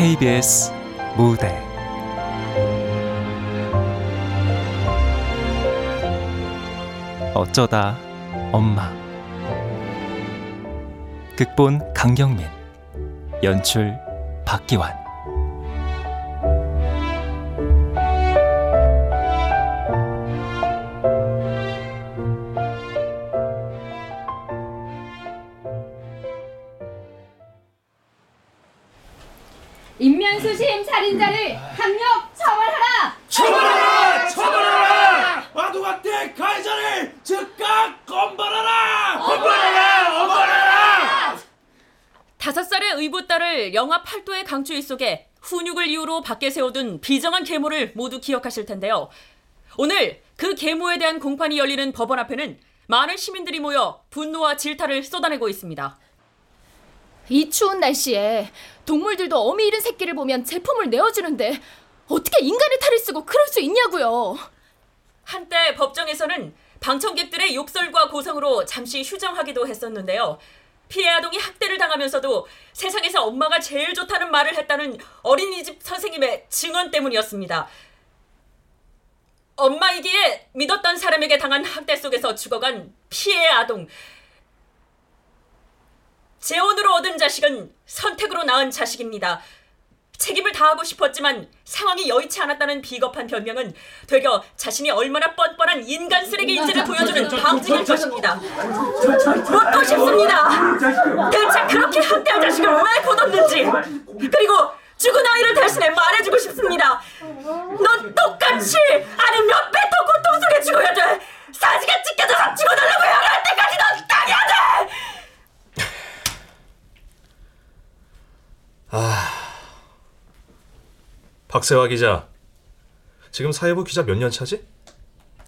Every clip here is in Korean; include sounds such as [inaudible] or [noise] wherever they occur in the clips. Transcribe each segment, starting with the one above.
KBS 무대. 어쩌다 엄마. 극본 강경민. 연출 박기환 비정한 계모를 모두 기억하실 텐데요. 오늘 그 계모에 대한 공판이 열리는 법원 앞에는 많은 시민들이 모여 분노와 질타를 쏟아내고 있습니다. 이 추운 날씨에 동물들도 어미 잃은 새끼를 보면 제품을 내어주는데 어떻게 인간의 탈을 쓰고 그럴 수 있냐고요. 한때 법정에서는 방청객들의 욕설과 고성으로 잠시 휴정하기도 했었는데요. 피해 아동이 학대를 당하면서도 세상에서 엄마가 제일 좋다는 말을 했다는 어린이집 선생님의 증언 때문이었습니다. 엄마이기에 믿었던 사람에게 당한 학대 속에서 죽어간 피해 아동. 재혼으로 얻은 자식은 선택으로 낳은 자식입니다. 책임을 다하고 싶었지만 상황이 여의치 않았다는 비겁한 변명은 되려 자신이 얼마나 뻔뻔한 인간 쓰레기인지를 보여주는 방증일 것입니다. 묻고 싶습니다. 대체 그렇게 학대한 자식을 왜 god었는지 그리고 죽은 아이를 대신해 말해주고 싶습니다. 넌 똑같이 아니 몇 배 더 고통 속에 죽어야 돼. 사지가 찢겨져서 죽어달라고 향할 때까지 넌 당해야 돼. 박세화 기자. 지금 사회부 기자 몇 년 차지?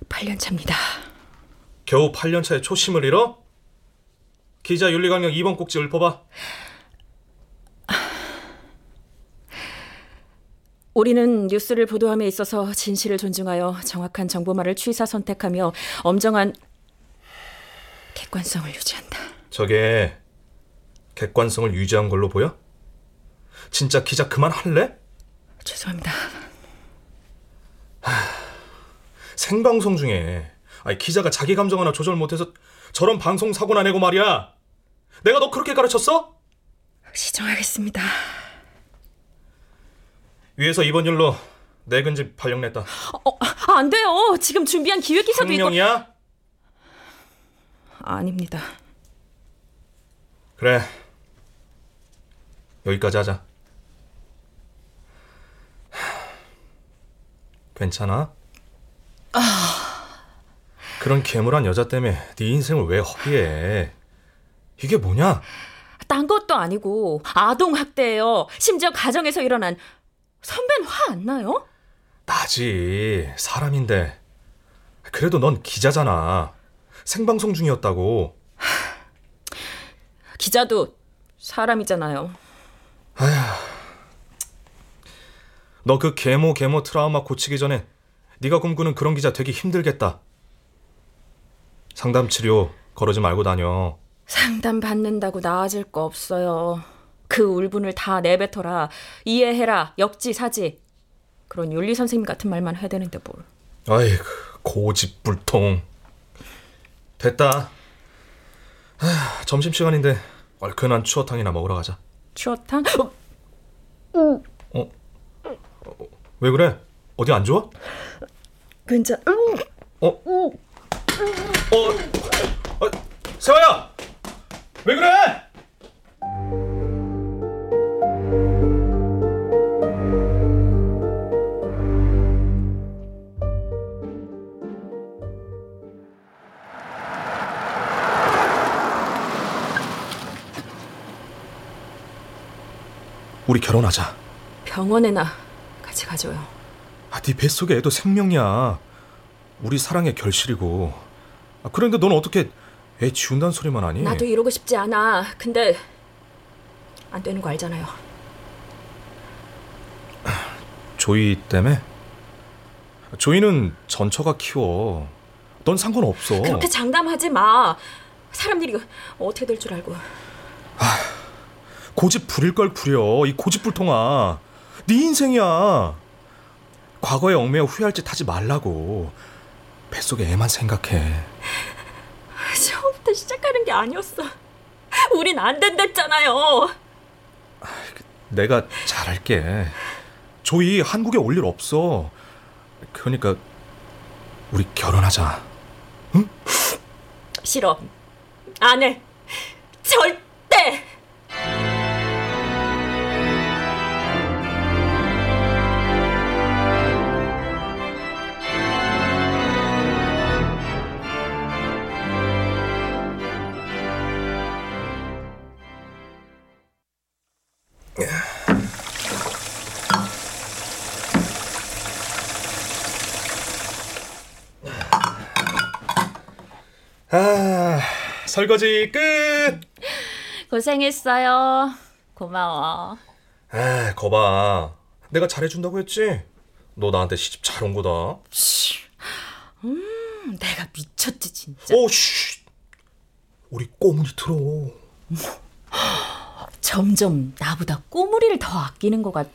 8년 차입니다. 겨우 8년 차에 초심을 잃어? 기자 윤리 강령 2번 꼭지 읊어봐. 우리는 뉴스를 보도함에 있어서 진실을 존중하여 정확한 정보만을 취사 선택하며 엄정한 객관성을 유지한다. 저게 객관성을 유지한 걸로 보여? 진짜 기자 그만할래? 죄송합니다. 생방송 중에 아니, 기자가 자기 감정 하나 조절 못해서 저런 방송 사고나 내고 말이야. 내가 너 그렇게 가르쳤어? 시정하겠습니다. 위에서 이번 일로 내 근 집 발령냈다. 어, 아, 안 돼요. 지금 준비한 기획 기사도 있고. 항명이야? 아닙니다. 그래. 여기까지 하자. 괜찮아? 그런 괴물한 여자 때문에 네 인생을 왜 허비해? 이게 뭐냐? 딴 것도 아니고 아동 학대예요. 심지어 가정에서 일어난 선배는 화 안 나요? 나지 사람인데 그래도 넌 기자잖아 생방송 중이었다고 기자도 사람이잖아요. 너 그 계모 계모 트라우마 고치기 전에 네가 꿈꾸는 그런 기자 되기 힘들겠다 상담 치료 거르지 말고 다녀 상담 받는다고 나아질 거 없어요. 그 울분을 다 내뱉어라. 이해해라. 역지사지. 그런 윤리 선생님 같은 말만 해야 되는데 뭘. 아이고 고집불통 됐다 하, 점심시간인데 얼큰한 추어탕이나 먹으러 가자 추어탕? 어? 왜 그래? 어디 안 좋아? 괜찮. 어? 어? 어? 세화야! 왜 그래? 우리 결혼하자. 병원에나 같이 가줘요. 아, 네 뱃속에 애도 생명이야. 우리 사랑의 결실이고. 아, 그런데 넌 어떻게 애 지운다는 소리만 하니? 나도 이러고 싶지 않아. 근데 안 되는 거 알잖아요. 조이 때문에? 조이는 전처가 키워. 넌 상관없어. 그렇게 장담하지 마. 사람들이 어떻게 될 줄 알고. 고집 부릴 걸 부려. 이 고집불통아. 네 인생이야. 과거에 얽매여 후회할 짓 하지 말라고. 뱃속에 애만 생각해. 처음부터 시작하는 게 아니었어. 우린 안 된댔잖아요. 내가 잘할게. 조이 한국에 올 일 없어. 그러니까 우리 결혼하자. 싫어. 안 해. 절대. 아, 설거지 끝. 고생했어요. 고마워. 아, 거봐. 내가 잘해준다고 했지? 너 나한테 시집 잘 온 거다. 음, 내가 미쳤지 진짜. 오, 쉿. 우리 꼬문이 들어. [gasps] 점점 나보다 꼬물이를 더 아끼는 것 같아.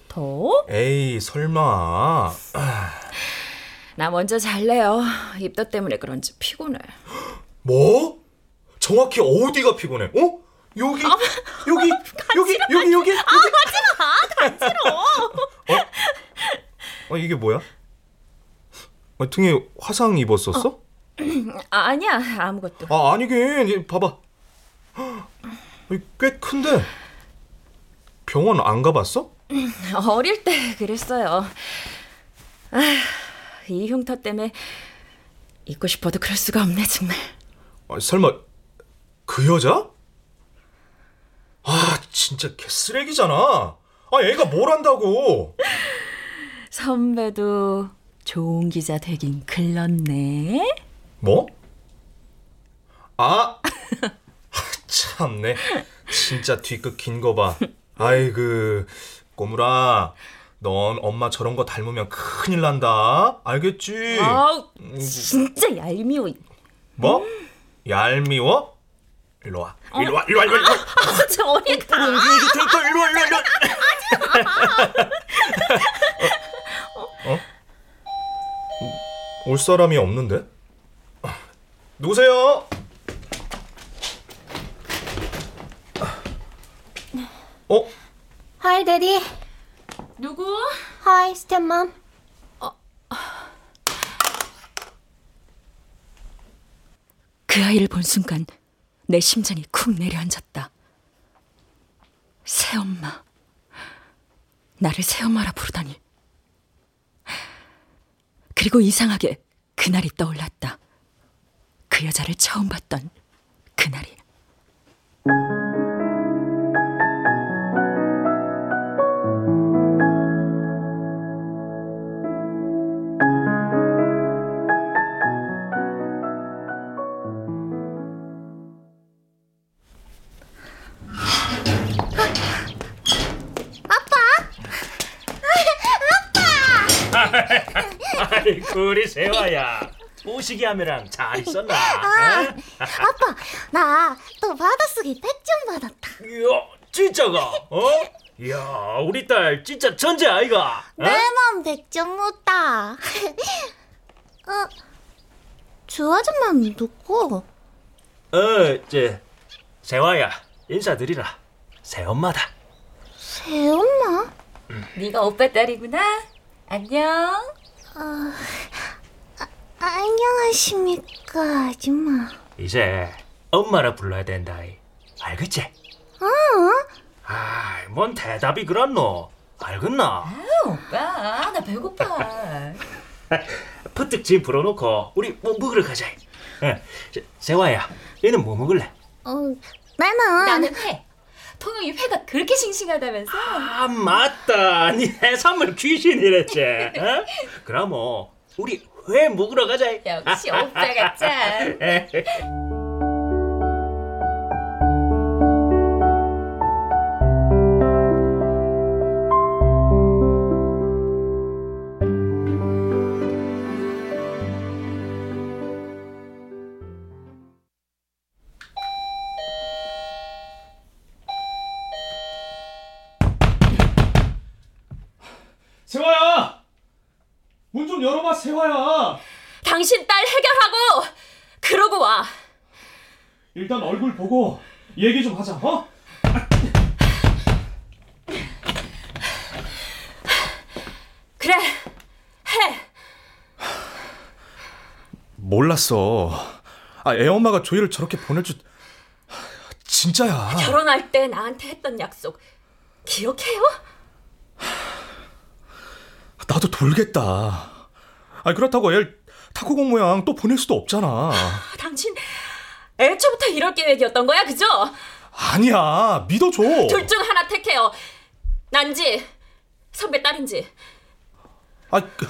에이, 설마. 나 먼저 잘래요. 입덧 때문에 그런지 피곤해. [gasps] 뭐? 정확히 어디가 피곤해? 어? 여기, 여기, 여기, 여기, 여기. 아, 가지 마, 간지러. 어? 어, 이게 뭐야? 어, 등에 화상 입었었어? [clears throat] 아, 아니야 아무것도. 아, 아니긴. 이, 봐봐. 헉, 이꽤 큰데. 병원 안 가봤어? [clears throat] 어릴 때 그랬어요. 아, 이 흉터 때문에 잊고 싶어도 그럴 수가 없네 정말. 아, 설마 그 여자? 아, 진짜 개쓰레기잖아. 아, 애가 뭘 한다고? 선배도 좋은 기자 되긴 글렀네. 뭐? 아, 참네. 진짜 뒤끝 긴 거 봐. 아이고, 꼬물아. 넌 엄마 저런 거 닮으면 큰일 난다. 알겠지? 아우 진짜 얄미워. 뭐? 얄미워? 일로 와. 일로 와. 일로 와. 일로 와. 일로 와. 저리 가. 일로 와. 일로 와. 일로 와. [laughs] 어? 어? 올 사람이 없는데? 누구세요? 어? Hi daddy. 누구? Hi stepmom. 그 아이를 본 순간 내 심장이 쿵 내려앉았다. 새엄마. 나를 새엄마라 부르다니. 그리고 이상하게 그날이 떠올랐다. 그 여자를 처음 봤던 그날이. 우리 세화야 오시기 하면랑 잘 있었나? 어? 아빠, 나 또 받아쓰기 100점 받았다. 이야 진짜가? 어? 이야 우리 딸 진짜 천재 아이가? 어? 내만 100점 못다. [laughs] 어, 저 아줌마는 누구? 어저 세화야 인사드리라 새엄마다 새엄마? 네가 오빠 딸이구나. 안녕. 안녕하십니까, 아줌마. 이제 엄마라 불러야 된다 이. 알겠지? 어? 아이 뭔 대답이 그렇노 알겠나? 오빠, 나 배고파. [laughs] 퍼뜩 짐 풀어놓고 우리 뭐 먹으러 가자 어, 저, 세화야 얘는 뭐 먹을래? 어, 나는. 나는 회. 통영이 회가 그렇게 싱싱하다면서? 아 맞다 니 해산물 귀신이랬지 [laughs] 어? 그럼 뭐 우리 회 먹으러 가자 역시 오빠가 짱. [laughs] 세화야. 당신 딸 해결하고 그러고 와. 일단 얼굴 보고 얘기 좀 하자. 어? 그래. 해. 몰랐어. 아, 애 엄마가 조이를 저렇게 보낼 줄 진짜야. 결혼할 때 나한테 했던 약속 기억해요? 나도 돌겠다. 아, 그렇다고 애를 탁구공 모양 또 보낼 수도 없잖아. 당신 애초부터 이럴 계획이었던 거야, 그죠? 아니야. 믿어줘. 둘 중 하나 택해요. 난지 선배 딸인지. 아, 그,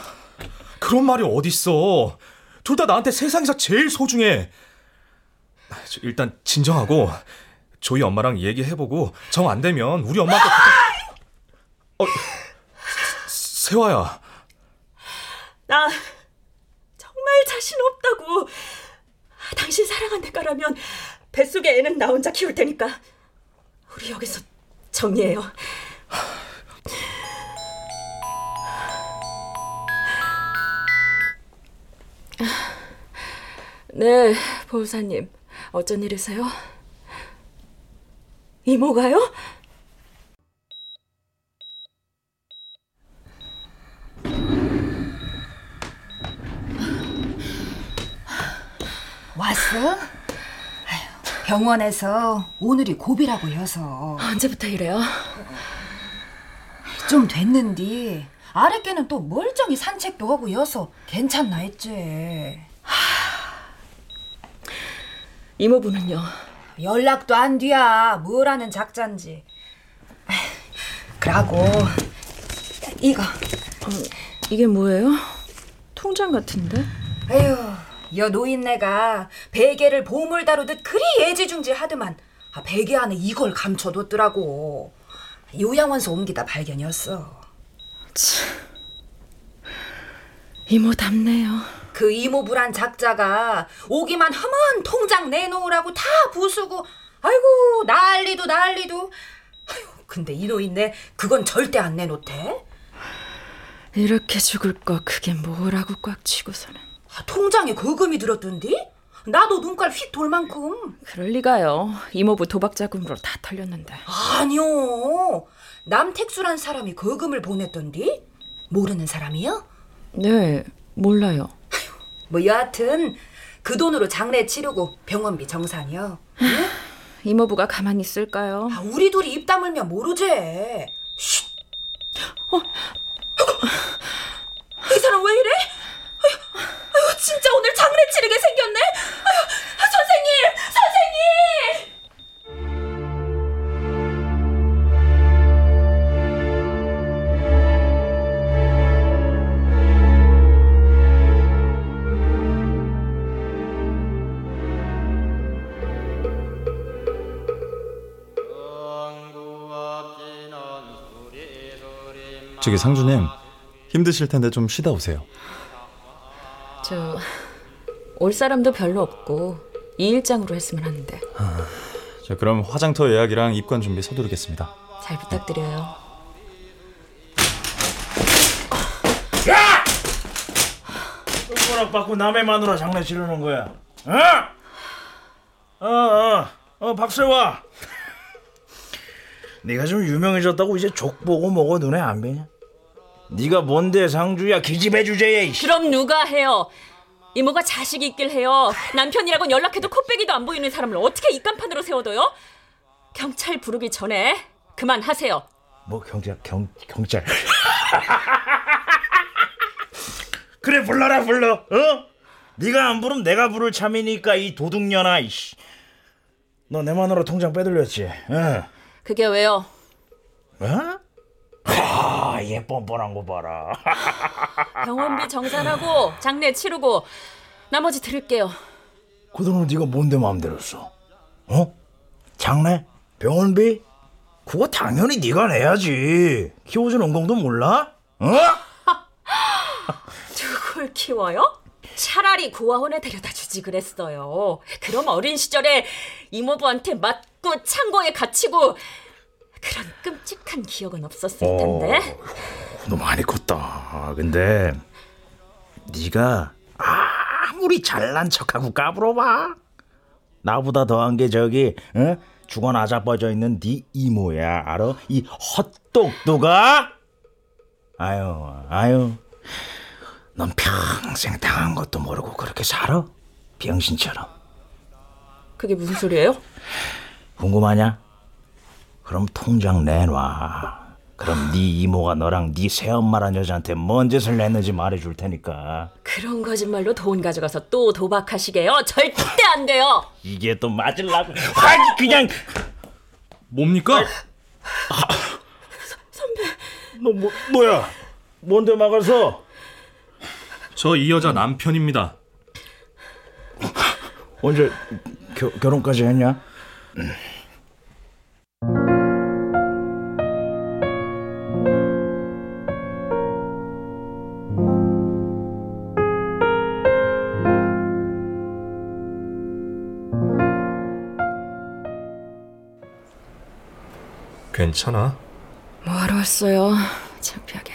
그런 말이 어딨어. 둘 다 나한테 세상에서 제일 소중해. 아, 저 일단 진정하고 조이 엄마랑 얘기해보고 정 안 되면 우리 엄마한테 부탁... 어, 세화야. 나 정말 자신 없다고. 당신 사랑한 대가라면 뱃속에 애는 나 혼자 키울 테니까 우리 여기서 정리해요. 네, 보호사님. 어쩐 일이세요? 이모가요? 왔어? 아휴, 병원에서 오늘이 고비라고 여서 언제부터 이래요? 좀 됐는디 아랫개는 또 멀쩡히 산책도 하고 여서 괜찮나 했지 이모부는요? 연락도 안 뒤야 뭐라는 아휴, 그러고 이거 이게 뭐예요? 통장 같은데? 에휴 여 노인네가 베개를 보물 다루듯 그리 애지중지 하더만. 아, 베개 안에 이걸 감춰뒀더라고. 요양원서 옮기다 발견이었어. 이모답네요. 그 이모부란 작자가 오기만 하면 통장 내놓으라고 다 부수고 아이고 난리도 난리도. 아이고 근데 이 노인네 그건 절대 안 내놓대. 이렇게 죽을 거 그게 뭐라고 꽉 쥐고서는. 아, 통장에 거금이 들었던디 나도 눈깔 휙 돌 만큼 그럴 리가요. 이모부 도박 자금으로 다 털렸는데. 아니요 남택수란 사람이 거금을 보냈던디 모르는 사람이요? 네, 몰라요. 뭐 여하튼 그 돈으로 장례 치르고 병원비 정산이요 [sighs] 이모부가 가만히 있을까요? 아, 우리 둘이 입 다물면 모르지. 쉿. 어? 이 사람 왜 이래? 진짜 오늘 장례 치르게 생겼네. 아유, 아, 선생님, 선생님. 저기 상주님 힘드실 텐데 좀 쉬다 오세요. 저 올 사람도 별로 없고 이 일장으로 했으면 하는데 저 그럼 화장터 예약이랑 입관 준비 서두르겠습니다. 잘 부탁드려요. 손가락 받고 남의 마누라 장례 치르는 거야. 어? 어, 어, 어, 박세화. [laughs] 네가 좀 유명해졌다고 이제 족 보고 뭐고 눈에 안 뵈냐? 네가 뭔데 상주야 기집애 주제에. 그럼 누가 해요? 이모가 자식 있길 해요. 남편이라고 연락해도 코빼기도 안 보이는 사람을 어떻게 입간판으로 세워둬요? 경찰 부르기 전에 그만하세요. 뭐 경찰 경 경찰. [laughs] 그래 불러라 불러. 어? 네가 안 부르면 내가 부를 참이니까 이 도둑년아 이씨. 너내 마누라 통장 빼돌렸지? 응. 그게 왜요? 어? 아, 얘 뻔뻔한 거 봐라. [laughs] 병원비 정산하고 장례 치르고 나머지 드릴게요. 그 돈은 네가 뭔데 마음대로 써? 어? 장례? 병원비? 그거 당연히 네가 내야지. 키워준 은공도 몰라? 어? [laughs] 누굴 키워요? 차라리 구화원에 데려다 주지 그랬어요. 그럼 어린 시절에 이모부한테 맞고 창고에 갇히고 그런 끔찍한 기억은 없었을 텐데. 너 많이 컸다. 근데 네가 아무리 잘난 척하고 까불어봐 나보다 더한 게 저기 어? 죽어 나자빠져 있는 네 이모야 알아? 이 헛똑똑아 아유 아유 넌 평생 당한 것도 모르고 그렇게 살아? 병신처럼 그게 무슨 소리예요? 궁금하냐? 그럼 통장 내놔 그럼 네 이모가 너랑 네 새엄마란 여자한테 뭔 짓을 냈는지 말해줄 테니까 그런 거짓말로 돈 가져가서 또 도박하시게요? 절대 안 돼요. 이게 또 맞을라고 아니 그냥 뭡니까? 너 뭐, 뭐야 뭔데 막아서 저 이 여자 남편입니다. 언제 겨, 결혼까지 했냐? 괜찮아? 뭐하러 왔어요? 창피하게.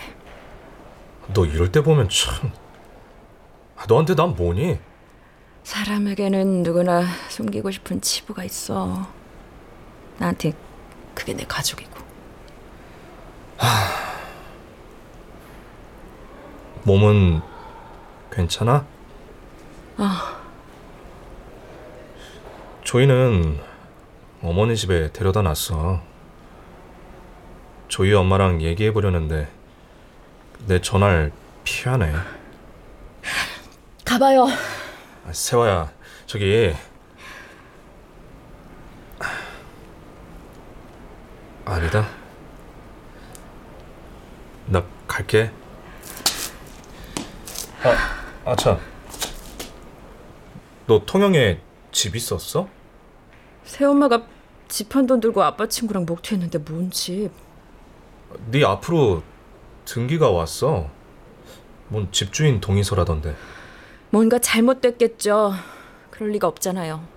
너 이럴 때 보면 참. 너한테 난 뭐니? 사람에게는 누구나 숨기고 싶은 치부가 있어. 나한테 그게 내 가족이고. 몸은 괜찮아? 아, 조이는 어머니 집에 데려다 놨어. 조이 엄마랑 얘기해 보려는데 내 전화를 피하네. 가봐요. 아, 세화야, 저기 아니다. 나 갈게. 아, 아참. 너 통영에 집 있었어? 새엄마가 집 한 돈 들고 아빠 친구랑 목퇴했는데 뭔 집? 네 앞으로 등기가 왔어. 뭔 집주인 동의서라던데. 뭔가 잘못됐겠죠. 그럴 리가 없잖아요.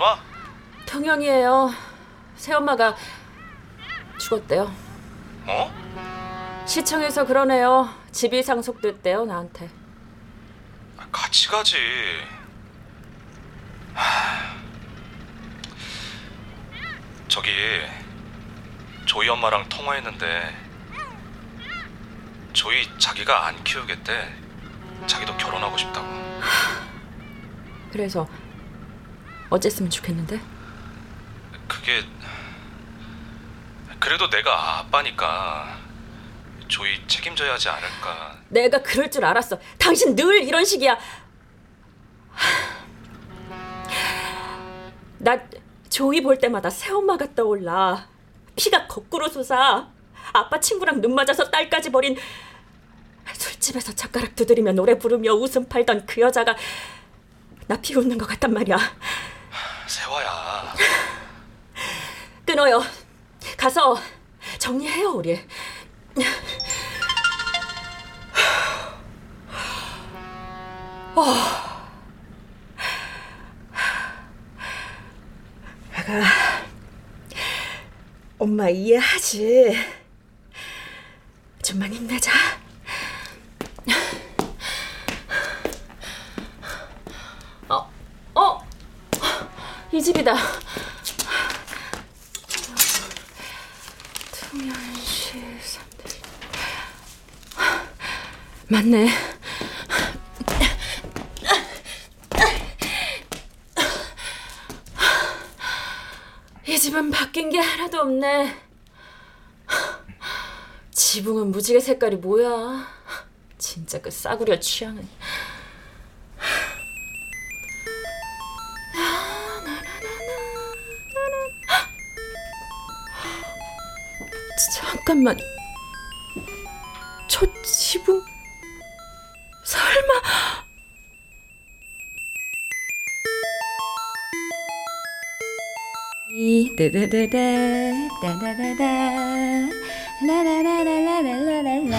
안 와? 통영이에요. 새엄마가 죽었대요. 어? 시청에서 그러네요. 집이 상속됐대요, 나한테. 같이 가지. 하... 저기 조이 엄마랑 통화했는데 조이 자기가 안 키우겠대. 자기도 결혼하고 싶다고. 그래서 어쨌으면 좋겠는데? 그게 그래도 내가 아빠니까 조이 책임져야 하지 않을까. 내가 그럴 줄 알았어. 당신 늘 이런 식이야. 나 조이 볼 때마다 새엄마가 떠올라. 피가 거꾸로 솟아. 아빠 친구랑 눈 맞아서 딸까지 버린 술집에서 젓가락 두드리며 노래 부르며 웃음 팔던 그 여자가 나 비웃는 것 같단 말이야. 끊어요. 가서 정리해요, 우리. 내가 엄마 이해하지. 좀만 힘내자. 어, 어, 이 집이다. 통영시 삼대. 맞네. 이 집은 바뀐 게 하나도 없네. 지붕은 무지개 색깔이 뭐야? 진짜 그 싸구려 취향은. 잠깐만. 저 지붕 설마 뜨드드드 따다다다 라라라라라라라라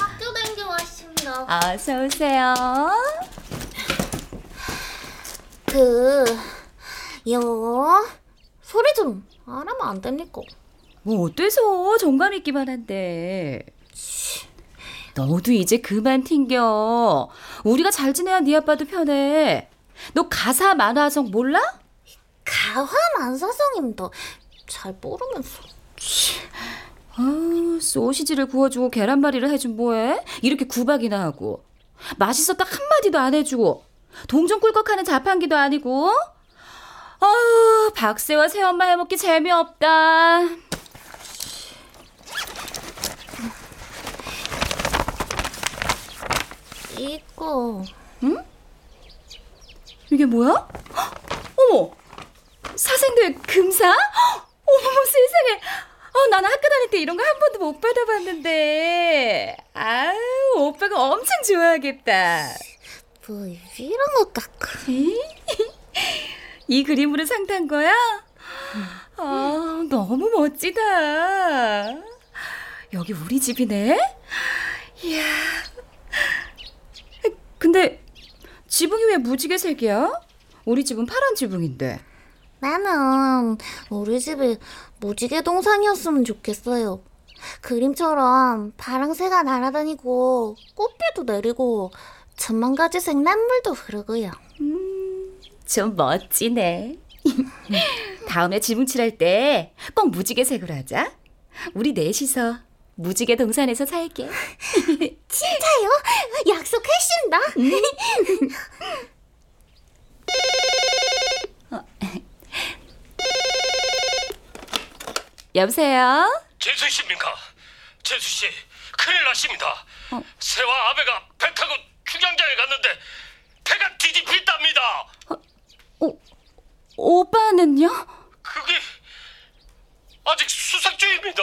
학교 다녀왔습니다. 어서 오세요. 그, 요, 소리 좀 안 하면 안 됩니까? 뭐 어때서 정감 있기만 한데. 너도 이제 그만 튕겨. 우리가 잘 지내야 네 아빠도 편해. 너 가사 만화성 몰라? 가화 만사성입니다. 잘 모르면서. 아, 소시지를 구워주고 계란말이를 해준 뭐해? 이렇게 구박이나 하고. 맛있었다 한마디도 안 해주고. 동전 꿀꺽하는 자판기도 아니고. 아유, 박새와 새엄마 해먹기 재미없다. 이거, 이게 뭐야? 헉, 어머! 사생도의 금사? [gasps] 헉, 어머 세상에! 어, 나는 학교 다닐 때 이런 거 한 번도 못 받아봤는데. 아유, 오빠가 엄청 좋아하겠다. 뭐, 이런 것 같고. [laughs] 이 그림으로 상 탄 거야? 아, 너무 멋지다. 여기 우리 집이네? 이야. 근데 지붕이 왜 무지개 색이야? 우리 집은 파란 지붕인데. 나는 우리 집에 무지개 동상이었으면 좋겠어요. 그림처럼 파랑새가 날아다니고 꽃비도 내리고 천만 가지색 난물도 흐르고요. 좀 멋지네. [laughs] 다음에 지붕 칠할 때 꼭 무지개 색으로 하자. 우리 넷이서 무지개 동산에서 살게. [laughs] 진짜요? 약속하신다. [laughs] 여보세요? 재수 씨입니까? 재수 씨, 큰일 났습니다. 새와 아베가 배 타고 축양장에 갔는데 배가 뒤집힐답니다. 오, 오빠는요? 그게 아직 수색 중입니다.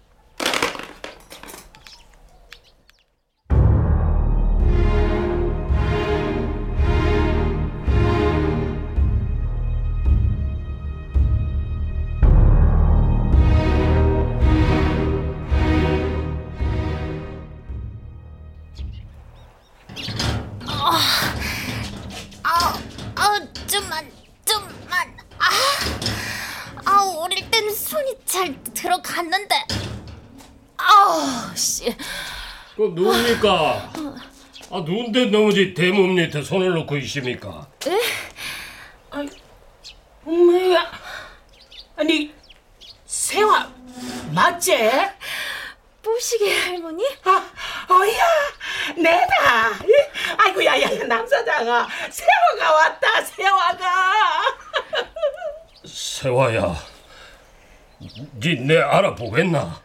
손이 잘 들어갔는데. 아, 씨. 그 누굽니까? 아 누군데 너무지 대몸 밑에 손을 놓고 있습니까? 엄마야. 아니 세화 맞지? 뽀시게 할머니? 아, 어야 내다. 아이고 야 야 야 남사장아 세화가 왔다 세화가. 세화야, 니내 알아보겠나?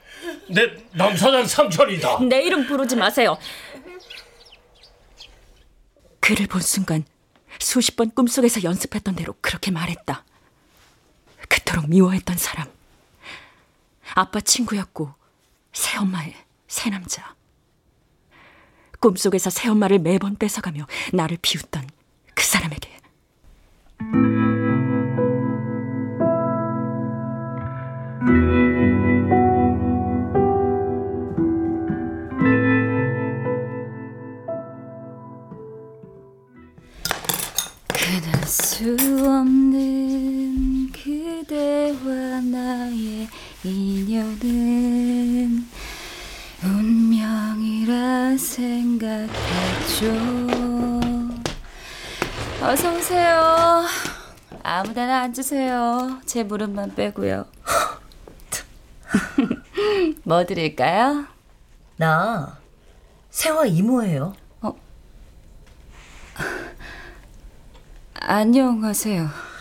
내 남사장 삼촌이다. 내 이름 부르지 마세요. 그를 본 순간 수십 번 꿈속에서 연습했던 대로 그렇게 말했다. 그토록 미워했던 사람. 아빠 친구였고 새엄마의 새남자. 꿈속에서 새엄마를 매번 뺏어가며 나를 비웃던 그 사람에게. 나의 인연은 운명이라 생각했죠. 어서 오세요. 아무데나 앉으세요. 제 무릎만 빼고요. [laughs] 뭐 드릴까요? 나 세화 이모예요. 안녕하세요.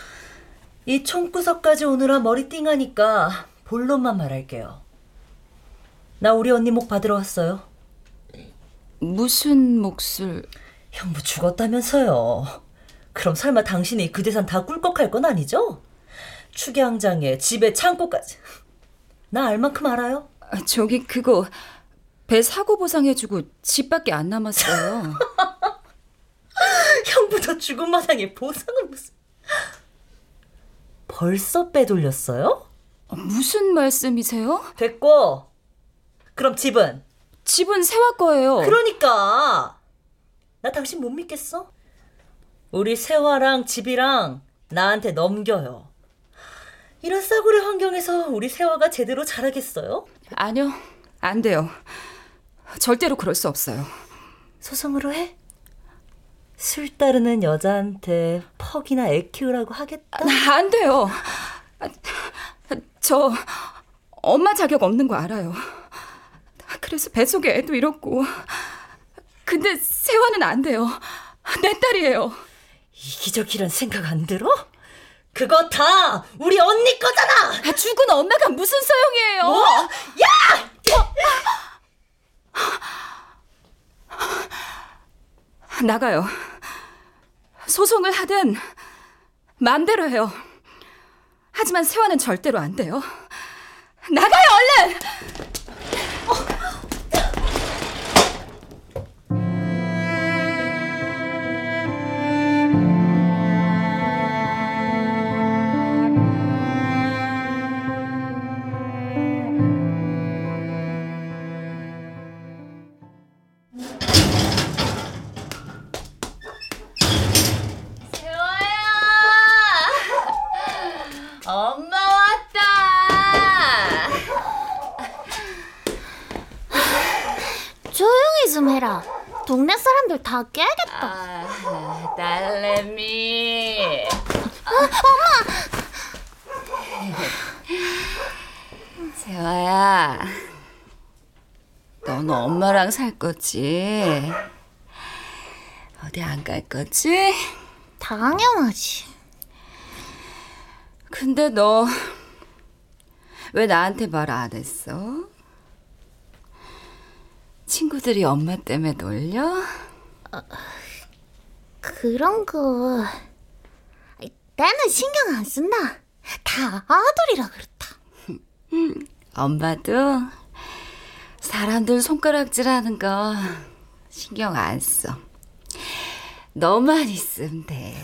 이 총구석까지 오느라 머리 띵하니까 본론만 말할게요. 나 우리 언니 목 받으러 왔어요. 무슨 몫을? 형부 죽었다면서요. 그럼 설마 당신이 그 대산 다 꿀꺽할 건 아니죠? 축양장에 집에 창고까지. 나 알만큼 알아요. 아, 저기 그거 배 사고 보상해주고 집밖에 안 남았어요. [laughs] 형부도 죽은 마당에 보상을 무슨... 벌써 빼돌렸어요? 무슨 말씀이세요? 됐고. 그럼 집은? 집은 세화 거예요. 그러니까 나 당신 못 믿겠어? 우리 세화랑 집이랑 나한테 넘겨요. 이런 싸구려 환경에서 우리 세화가 제대로 자라겠어요? 아니요, 안 돼요. 절대로 그럴 수 없어요. 소송으로 해? 술 따르는 여자한테 퍽이나 애 키우라고 하겠다? 안 돼요. 저 엄마 자격 없는 거 알아요. 그래서 뱃속에 애도 이렇고. 근데 세화는 안 돼요. 내 딸이에요. 이기적이란 생각 안 들어? 그거 다 우리 언니 거잖아. 아, 죽은 엄마가 무슨 소용이에요? 뭐? 야! 나가요. 소송을 하든 마음대로 해요. 하지만 세화는 절대로 안 돼요. 나가요, 얼른! 엄 다 깨겠다. 아, 딸내미. 세화야, 넌 엄마랑 살 거지? 어디 안 갈 거지? 당연하지. 근데 너 왜 나한테 말 안 했어? 친구들이 엄마 때문에 놀려? 그런 거 나는 신경 안 쓴다. 다 아들이라 그렇다. 엄마도 사람들 손가락질하는 거 신경 안 써. 너만 있으면 돼.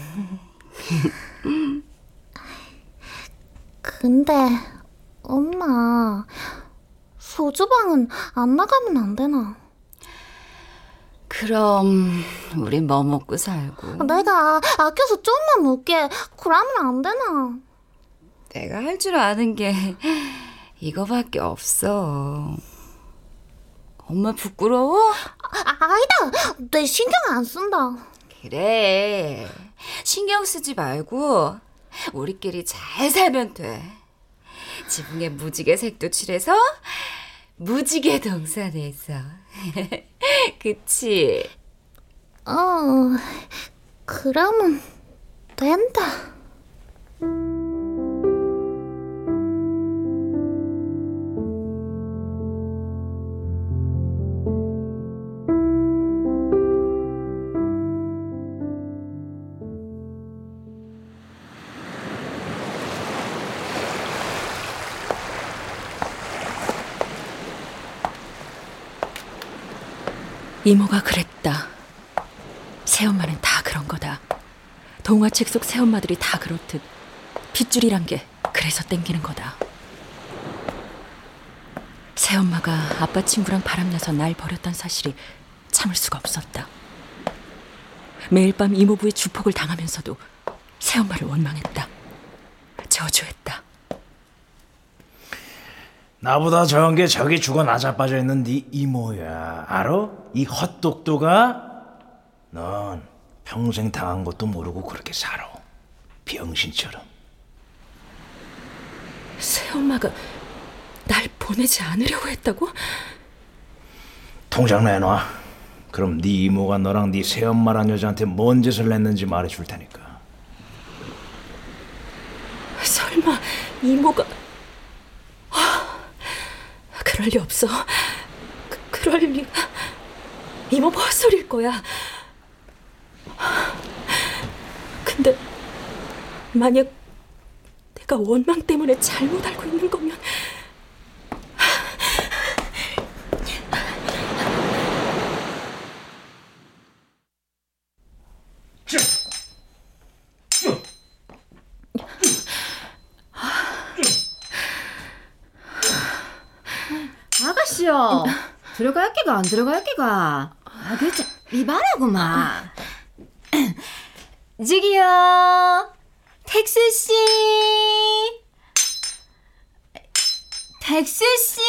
근데 엄마 소주방은 안 나가면 안 되나? 그럼 우리 뭐 먹고 살고? 내가 아껴서 좀만 먹게 그러면 안 되나? 내가 할 줄 아는 게 [laughs] 이거밖에 없어. 엄마 부끄러워? 아, 아니다. 내 신경 안 쓴다. 그래. 신경 쓰지 말고 우리끼리 잘 살면 돼. 지붕에 무지개 색도 칠해서 무지개 동산에서. [laughs] 그치? 어, 그러면 된다. 이모가 그랬다. 새엄마는 다 그런 거다. 동화책 속 새엄마들이 다 그렇듯 핏줄이란 게 그래서 땡기는 거다. 새엄마가 아빠 친구랑 바람나서 날 버렸단 사실이 참을 수가 없었다. 매일 밤 이모부의 주폭을 당하면서도 새엄마를 원망했다. 저주했다. 나보다 적은 게 저기 죽어 나자빠져 있는 네 이모야. 알아? 이 헛똑똑아? 넌 평생 당한 것도 모르고 그렇게 살아. 병신처럼. 새엄마가 날 보내지 않으려고 했다고? 통장 내놔. 그럼 네 이모가 너랑 네 새엄마란 여자한테 뭔 짓을 냈는지 말해줄 테니까. 설마 이모가 아, 그럴 리 없어. 그, 그럴 리가. 이모 헛소리일 거야. 근데 만약 내가 원망 때문에 잘못 알고 있는 거면 아저씨요. 들어갈 게가 안 들어갈 게가. 아, 그참 이발하구만. [clears throat] 저기요. 텍스 씨. 텍스 씨.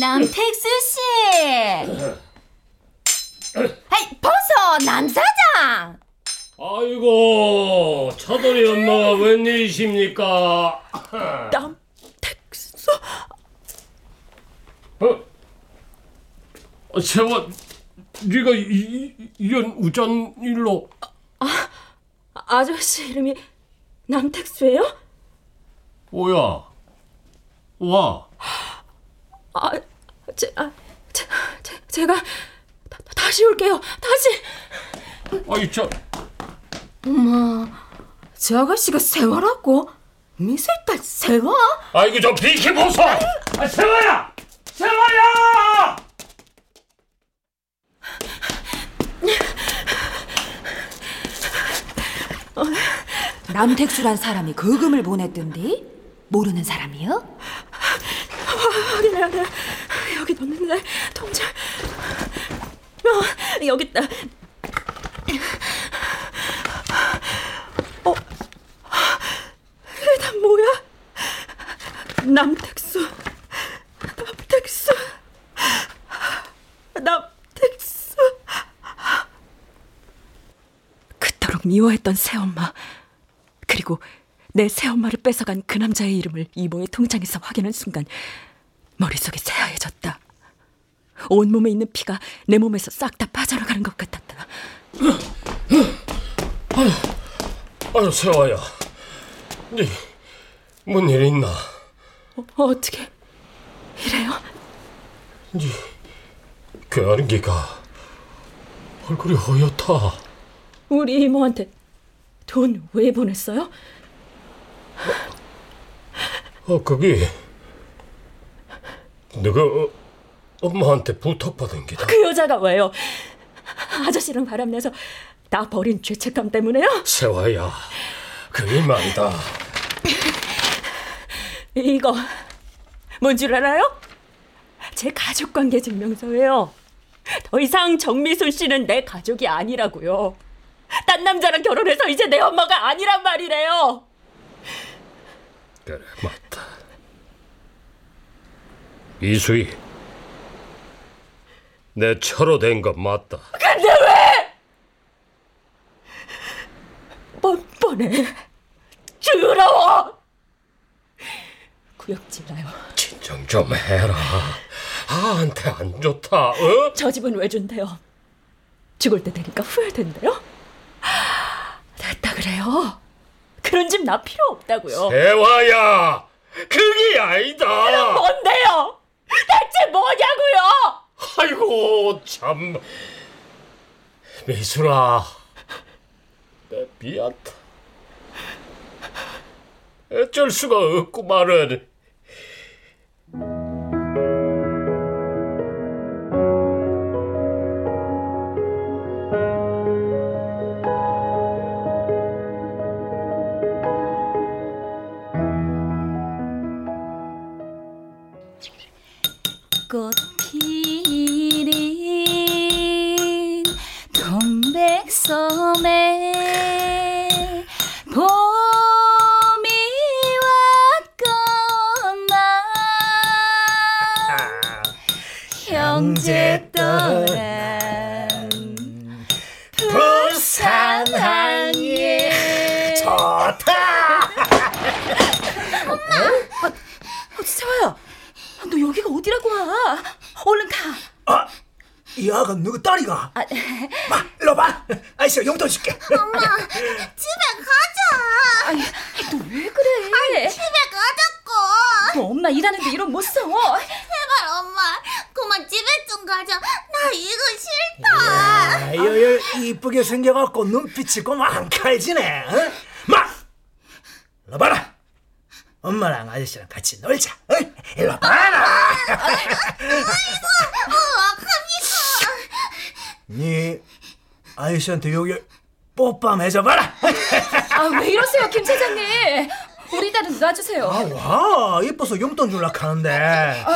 남텍스 씨. 아이, 벗어 남사장. 아이고 차돌이 엄마가 웬일이십니까? 남택수 어? 어, 세화 네가 이, 이- 이런 우짠 일로 아저씨 이름이 남택수예요? 뭐야? 와 아, 제, 아, 제, 제, 제가 다, 다시 올게요. 다시. 아이 저 엄마, 저 아가씨가 세화라고? 미술딸 세화? 아이고 좀 비켜보소 아, 세화야 세화야 남택수란 사람이 그 금을 보냈던디? 모르는 사람이요? 확인해야 돼. 여기 넣는데 통장. 어, 여기 있다. 어, 이게 다 뭐야? 남택수, 남택수. 그토록 미워했던 새엄마 그리고 내 새엄마를 뺏어간 그 남자의 이름을 이모의 통장에서 확인한 순간 머릿속이 새하얘졌다. 온몸에 있는 피가 내 몸에서 싹 다 빠져나가는 것 같았다. 아유 세화야 네 뭔 일 있나 어, 어떻게 이래요? 네 괴하는 게가 얼굴이 허옇다 우리 이모한테 돈 왜 보냈어요? 어 그게 내가 어, 엄마한테 부탁받은 게다 그 여자가 왜요? 아저씨랑 바람내서 나 버린 죄책감 때문에요? 세화야 그게 말이다 이거 뭔 줄 알아요? 제 가족관계 증명서예요. 더 이상 정미순 씨는 내 가족이 아니라고요. 딴 남자랑 결혼해서 이제 내 엄마가 아니란 말이래요. 그래 맞다 이수희 내 처로 된 건 맞다 근데 왜? 뻔뻔해. 더러워. 구역질 나요. 진정 좀 해라 아한테 안 좋다 어? 저 집은 왜 준대요? 죽을 때 되니까 후회된대요? 그래요. 그런 집 나 필요 없다고요. 세화야 그게 아니다 그럼 뭔데요? 대체 뭐냐고요? 아이고 참 미순아 내 미안다 어쩔 수가 없구만은 동백 아가 누구 딸이가? 아, [laughs] 마, 일로 봐. 아이씨 용돈 줄게. 엄마, 집에 가자. 아니, 너왜 그래? 아니, 집에 가자고. 너 엄마 일하는데 이런 못 써. 제발 엄마, 그만 집에 좀 가자. 나 이거 싫다. 아유, 이쁘게 생겨갖고 눈빛이 꼬만 칼지네. 어? 마, 일로 봐라. 엄마랑 아저씨랑 같이 놀자. 어? 일로 봐라. 네 아저씨한테 여기 뽀빰 해줘봐라. 아, 왜 이러세요, 김 사장님? 우리 딸은 놔주세요. 아, 와, 이뻐서 용돈 줄라 하는데. 어?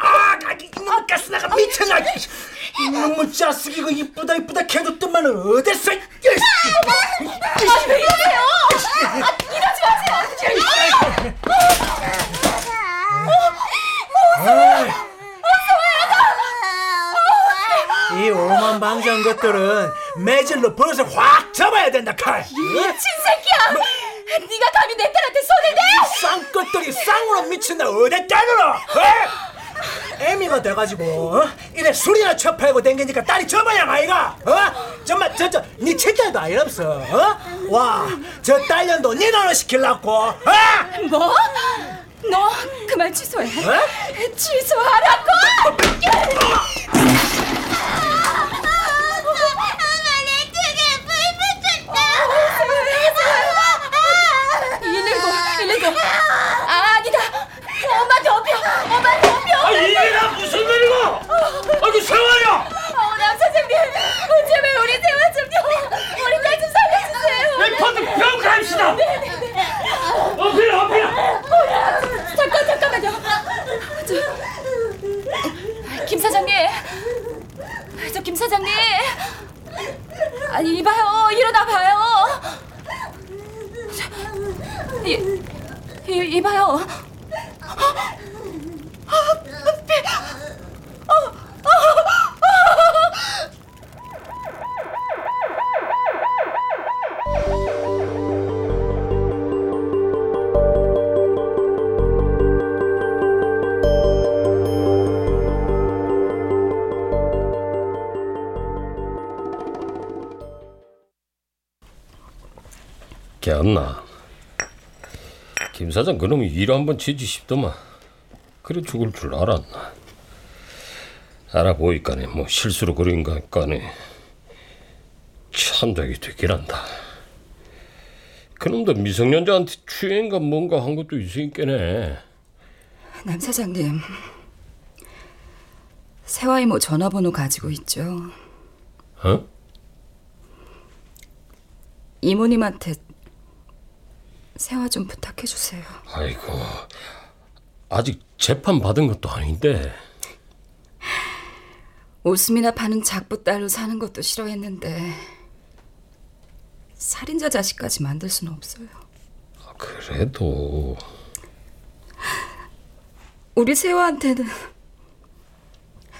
아, 이놈 가스나가 미쳤나? 이놈의 자식 이거 이쁘다 이쁘다 해줬더만 어딨어? 아, 왜 이러세요? 아, 이러지 마세요. 이 오만 방지한 것들은 매질로 버릇을 확 잡아야 된다 칼. 미친 새끼야! 네가 감히 내 딸한테 손을 대? 쌍것들이 쌍으로 미친다 어디 딸으로? 애미가 돼가지고 어? 이래 술이나 처팔고 댕기니까 딸이 저마양 아이가 어? 정말 저저네 친딸도 아니랍서 어? 와저 딸년도 네 나라 시킬라고 어? 뭐? 너 그 말 취소해. 어? 취소하라고! 일일구, 일일구. 아, 아니다. 엄마 덮여. 엄마 덮여. 아 이게나 무슨 일이고? 아이고 세화야! 어, 남 사장님. 제발 우리 세화 좀요. 우리 딸좀 살려주세요. 내 터도 병 갑시다. 어필 어필. 잠깐 잠깐만요. 저, 김 사장님. 저 김 사장님. 아니 이봐요. 일어나 봐요. 저, 이, 이 이봐요. 걔안나. 김 사장 그놈이 일 한번 지지 싶더만. 그래 죽을 줄 알았나. 알아보니까네 뭐 실수로 그런 거니까네. 참작이 되긴 한다. 그놈도 미성년자한테 추행가 뭔가 한 것도 있으니까네. 남 사장님. 세화 이모 전화번호 가지고 있죠. 어? 이모님한테 세화 좀 부탁해 주세요. 아이고 아직 재판 받은 것도 아닌데 [laughs] 웃음이나 파는 작부 딸로 사는 것도 싫어했는데 살인자 자식까지 만들 수는 없어요. 그래도 [laughs] 우리 세화한테는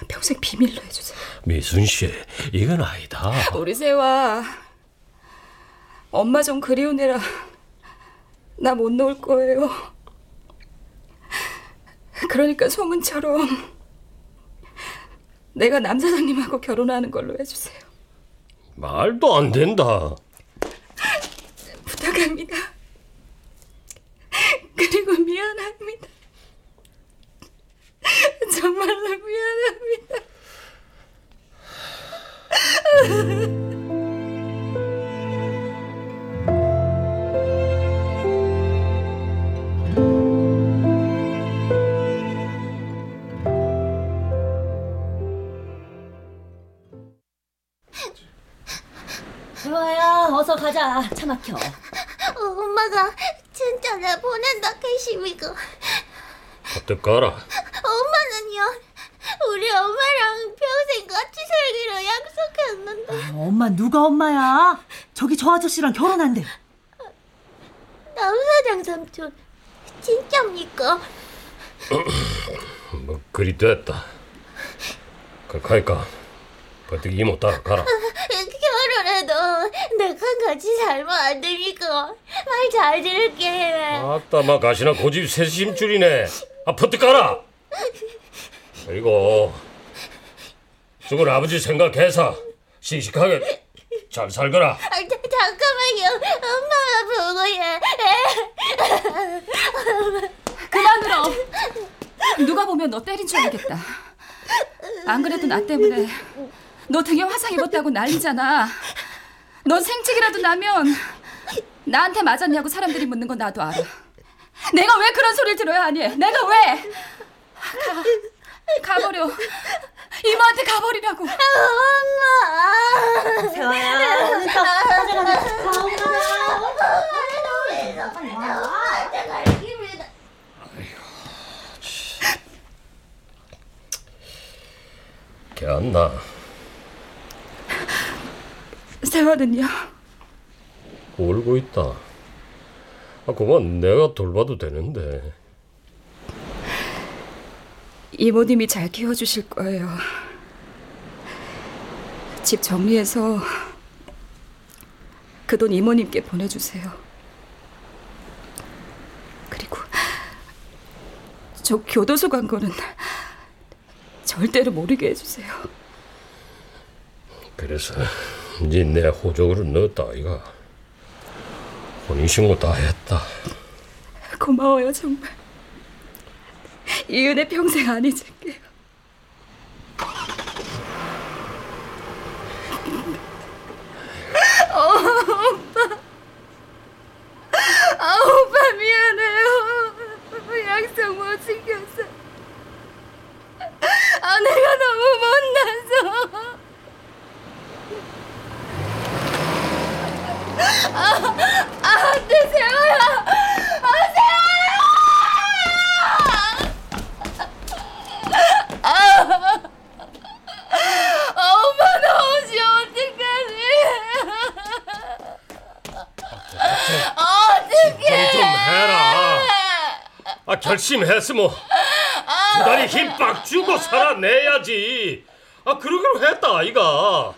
평생 비밀로 해주세요. 미순 씨 이건 아니다. [laughs] 우리 세화 엄마 좀 그리우느라 나 못 놓을 거예요. 그러니까 소문처럼 내가 남 사장님하고 결혼하는 걸로 해주세요. 말도 안 된다. 부탁합니다. 그리고 미안합니다. 정말로 미안합니다. 가자 차 막혀 엄마가 진짜 내 보낸다 캐심이고 어떡하라. 엄마는요 우리 엄마랑 평생 같이 살기로 약속했는데 엄마 누가 엄마야? 저기 저 아저씨랑 결혼한대. 남사장 삼촌 진짜입니까? 뭐 그리 됐다. 그 가니까 버뜩 이모 따라 가라. 결혼해도 내가 같이 살면 안 됩니까? 말 잘 들을게 아따 마 가시나 고집 세심줄이네. 아 버뜩 가라. 그리고 죽은 아버지 생각해서 씩씩하게 잘 살거라. 아, 자, 잠깐만요 엄마가 보고요 그만 들어. 누가 보면 너 때린 줄 알겠다. 안 그래도 나 때문에 너 등에 화상 입었다고 난리잖아. 넌 생책이라도 나면 나한테 맞았냐고 사람들이 묻는 건 나도 알아. 내가 왜 그런 소리를 들어야 하니? 내가 왜? 가, 가버려. 이모한테 가버리라고. 엄마 세화야, 이깁니다. 걔안나 세화는요? 울고 있다. 아, 그만 내가 돌봐도 되는데. 이모님이 잘 키워주실 거예요. 집 정리해서 그 돈 이모님께 보내주세요. 그리고 저 교도소 간 거는 절대로 모르게 해주세요. 그래서 이제 내 호적으로 넣었다 아이가. 혼인신고 다 했다. 고마워요 정말. 이 은혜 평생 안 잊을게요. 어, 오빠. 아, 오빠 미안해요. 약속 못 지켜서. 아, 내가 너무 못나서. 아, 아, 안 돼, 세호야. 아, 세호야! 아, 아, 오빠 나오지 어떡하니? 어떡해! 좀 해라. 아 결심했으면 두 다리 힘 빡 주고 살아내야지. 아 그러기로 했다 아이가.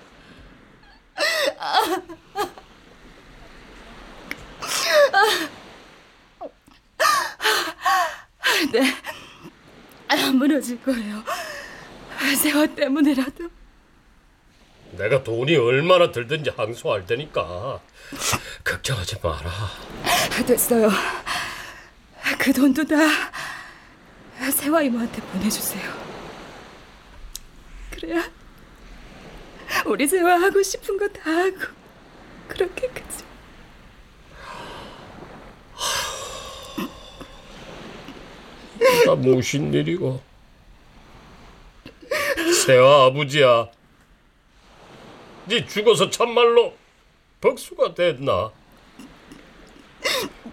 네, 안 무너질 거예요. 세화 때문이라도. 내가 돈이 얼마나 들든지 항소할 테니까 걱정하지 마라. 됐어요. 그 돈도 다 세화 이모한테 보내주세요. 그래야 우리 세화 하고 싶은 거 다 하고 그렇게 그죠. 나 무슨 일이고? 세화 아버지야. 네 죽어서 참말로 복수가 됐나?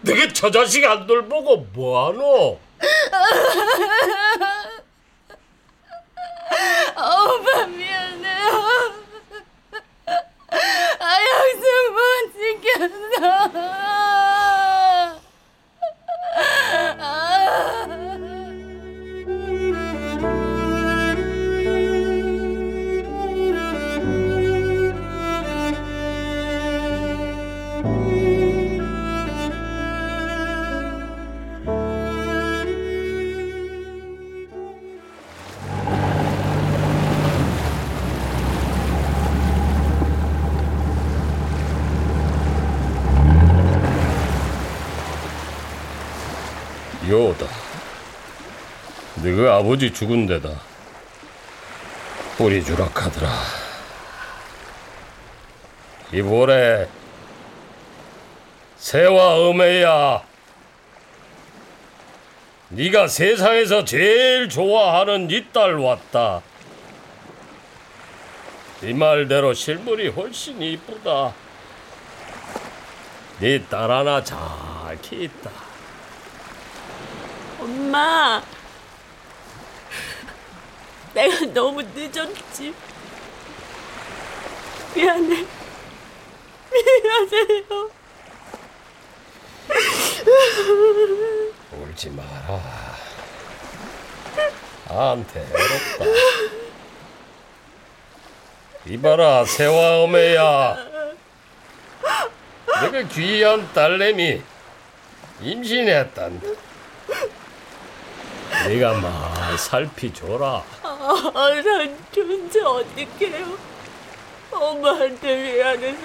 너게 저 자식 안 돌보고 뭐하노? [laughs] 오빠 미안해요. 아 약속 못 지켰어. 요다. 너가 아버지 죽은 데다 뿌리 주락하더라. 이보래 새와 음해야. 네가 세상에서 제일 좋아하는 네 딸 왔다. 네 말대로 실물이 훨씬 이쁘다. 네 딸 하나 잘 키있다. 엄마, [laughs] 내가 너무 늦었지. 미안해. 미안해요. 울지 마라. 나한테 외롭다. 이봐라, 세화엄매야. 내가 귀한 딸내미 임신했단다. 네가 말 살피줘라. 아, 난 존재 어떡해요. 엄마한테 미안해서.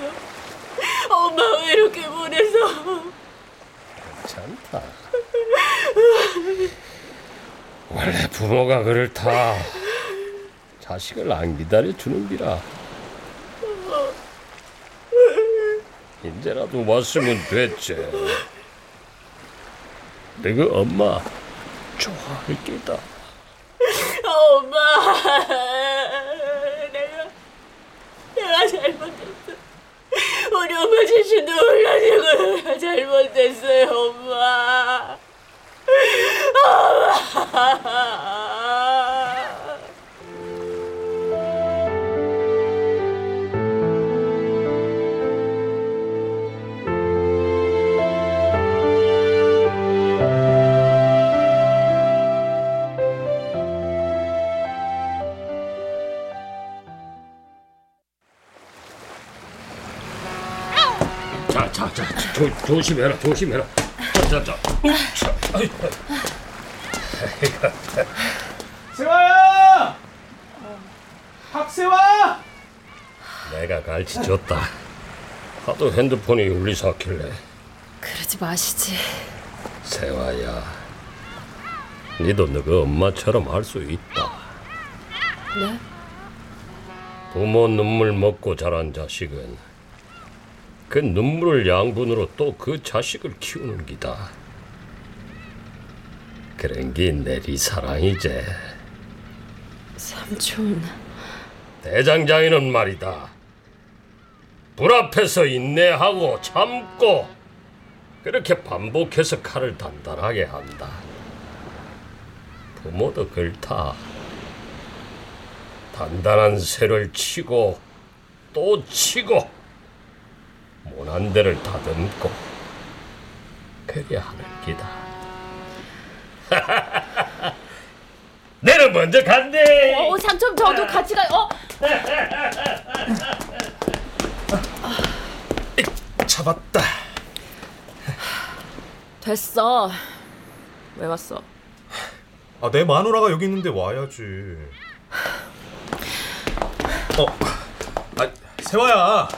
엄마 왜 이렇게 보내서. 괜찮다. 원래 부모가 그렇다. 자식을 안 기다려 주는 기라. 이제라도 왔으면 됐지. 너그 엄마 좋아할 게다. 엄마, 내가, 내가 잘못했어. 우리 엄마 진짜 놀라지고 잘못했어요, 엄마. 엄마. 자, 자, 자, 조, 조심해라, 조심해라. 자, 자, 자. 세화야! 박세화! 내가 가르쳐줬다. 하도 핸드폰이 울리서 왔길래. 그러지 마시지. 세화야, 니도 너그 엄마처럼 할 수 있다. 네? 부모 눈물 먹고 자란 자식은 그 눈물을 양분으로 또 그 자식을 키우는 기다. 그런 게 내리 사랑이제. 삼촌. 대장장이는 말이다. 불 앞에서 인내하고 참고 그렇게 반복해서 칼을 단단하게 한다. 부모도 그렇다. 단단한 쇠를 치고 또 치고 모난 데를 다듬고 그래야 하는 기다. [laughs] 내는 먼저 간대. 어, 삼촌 저도 같이 가요. 어? [laughs] 잡았다. 됐어. 왜 왔어? 아, 내 마누라가 여기 있는데 와야지. 어, 아, 세화야.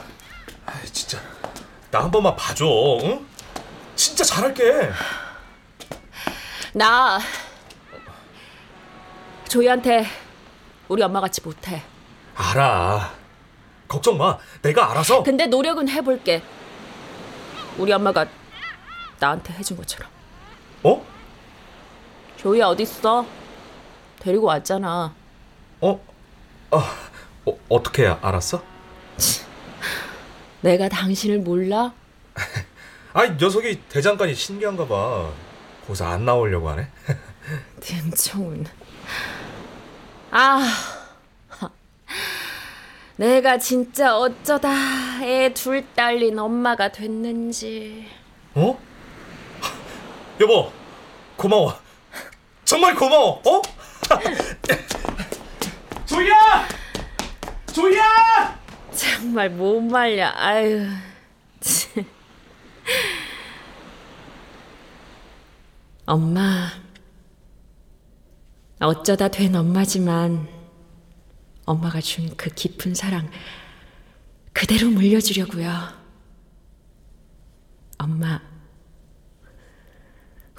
나 한 번만 봐줘. 응? 진짜 잘할게. 나 조이한테 우리 엄마 같이 못해. 알아. 걱정 마. 내가 알아서. 근데 노력은 해볼게. 우리 엄마가 나한테 해준 것처럼. 어? 조이야 어딨어? 데리고 왔잖아. 어? 아, 어, 어떻게 알았어? 내가 당신을 몰라? [laughs] 아, 이 녀석이 대장간이 신기한가 봐. 거기서 안 나오려고 하네. [laughs] 김청훈. 아, [laughs] 내가 진짜 어쩌다 애 둘 딸린 엄마가 됐는지. 어? 여보, 고마워. 정말 고마워. 어? 조이야! 조이야! 정말 못 말려. 아유. 참. 엄마. 어쩌다 된 엄마지만 엄마가 준 그 깊은 사랑 그대로 물려주려고요. 엄마.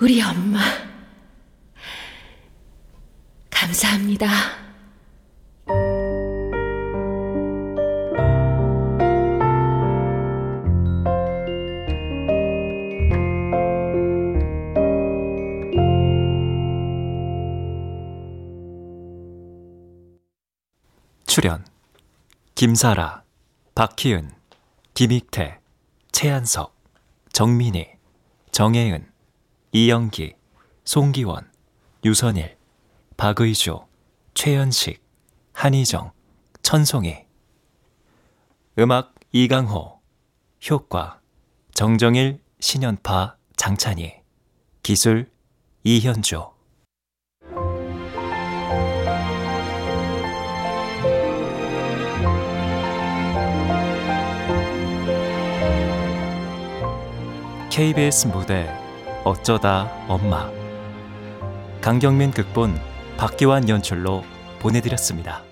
우리 엄마. 감사합니다. 출연 김사라, 박희은, 김익태, 최한석, 정민희, 정혜은, 이영기, 송기원, 유선일, 박의주, 최연식, 한희정, 천송이. 음악 이강호 효과 정정일, 신연파, 장찬희. 기술 이현주 KBS 무대 어쩌다 엄마 강경민 극본 박기환 연출로 보내드렸습니다.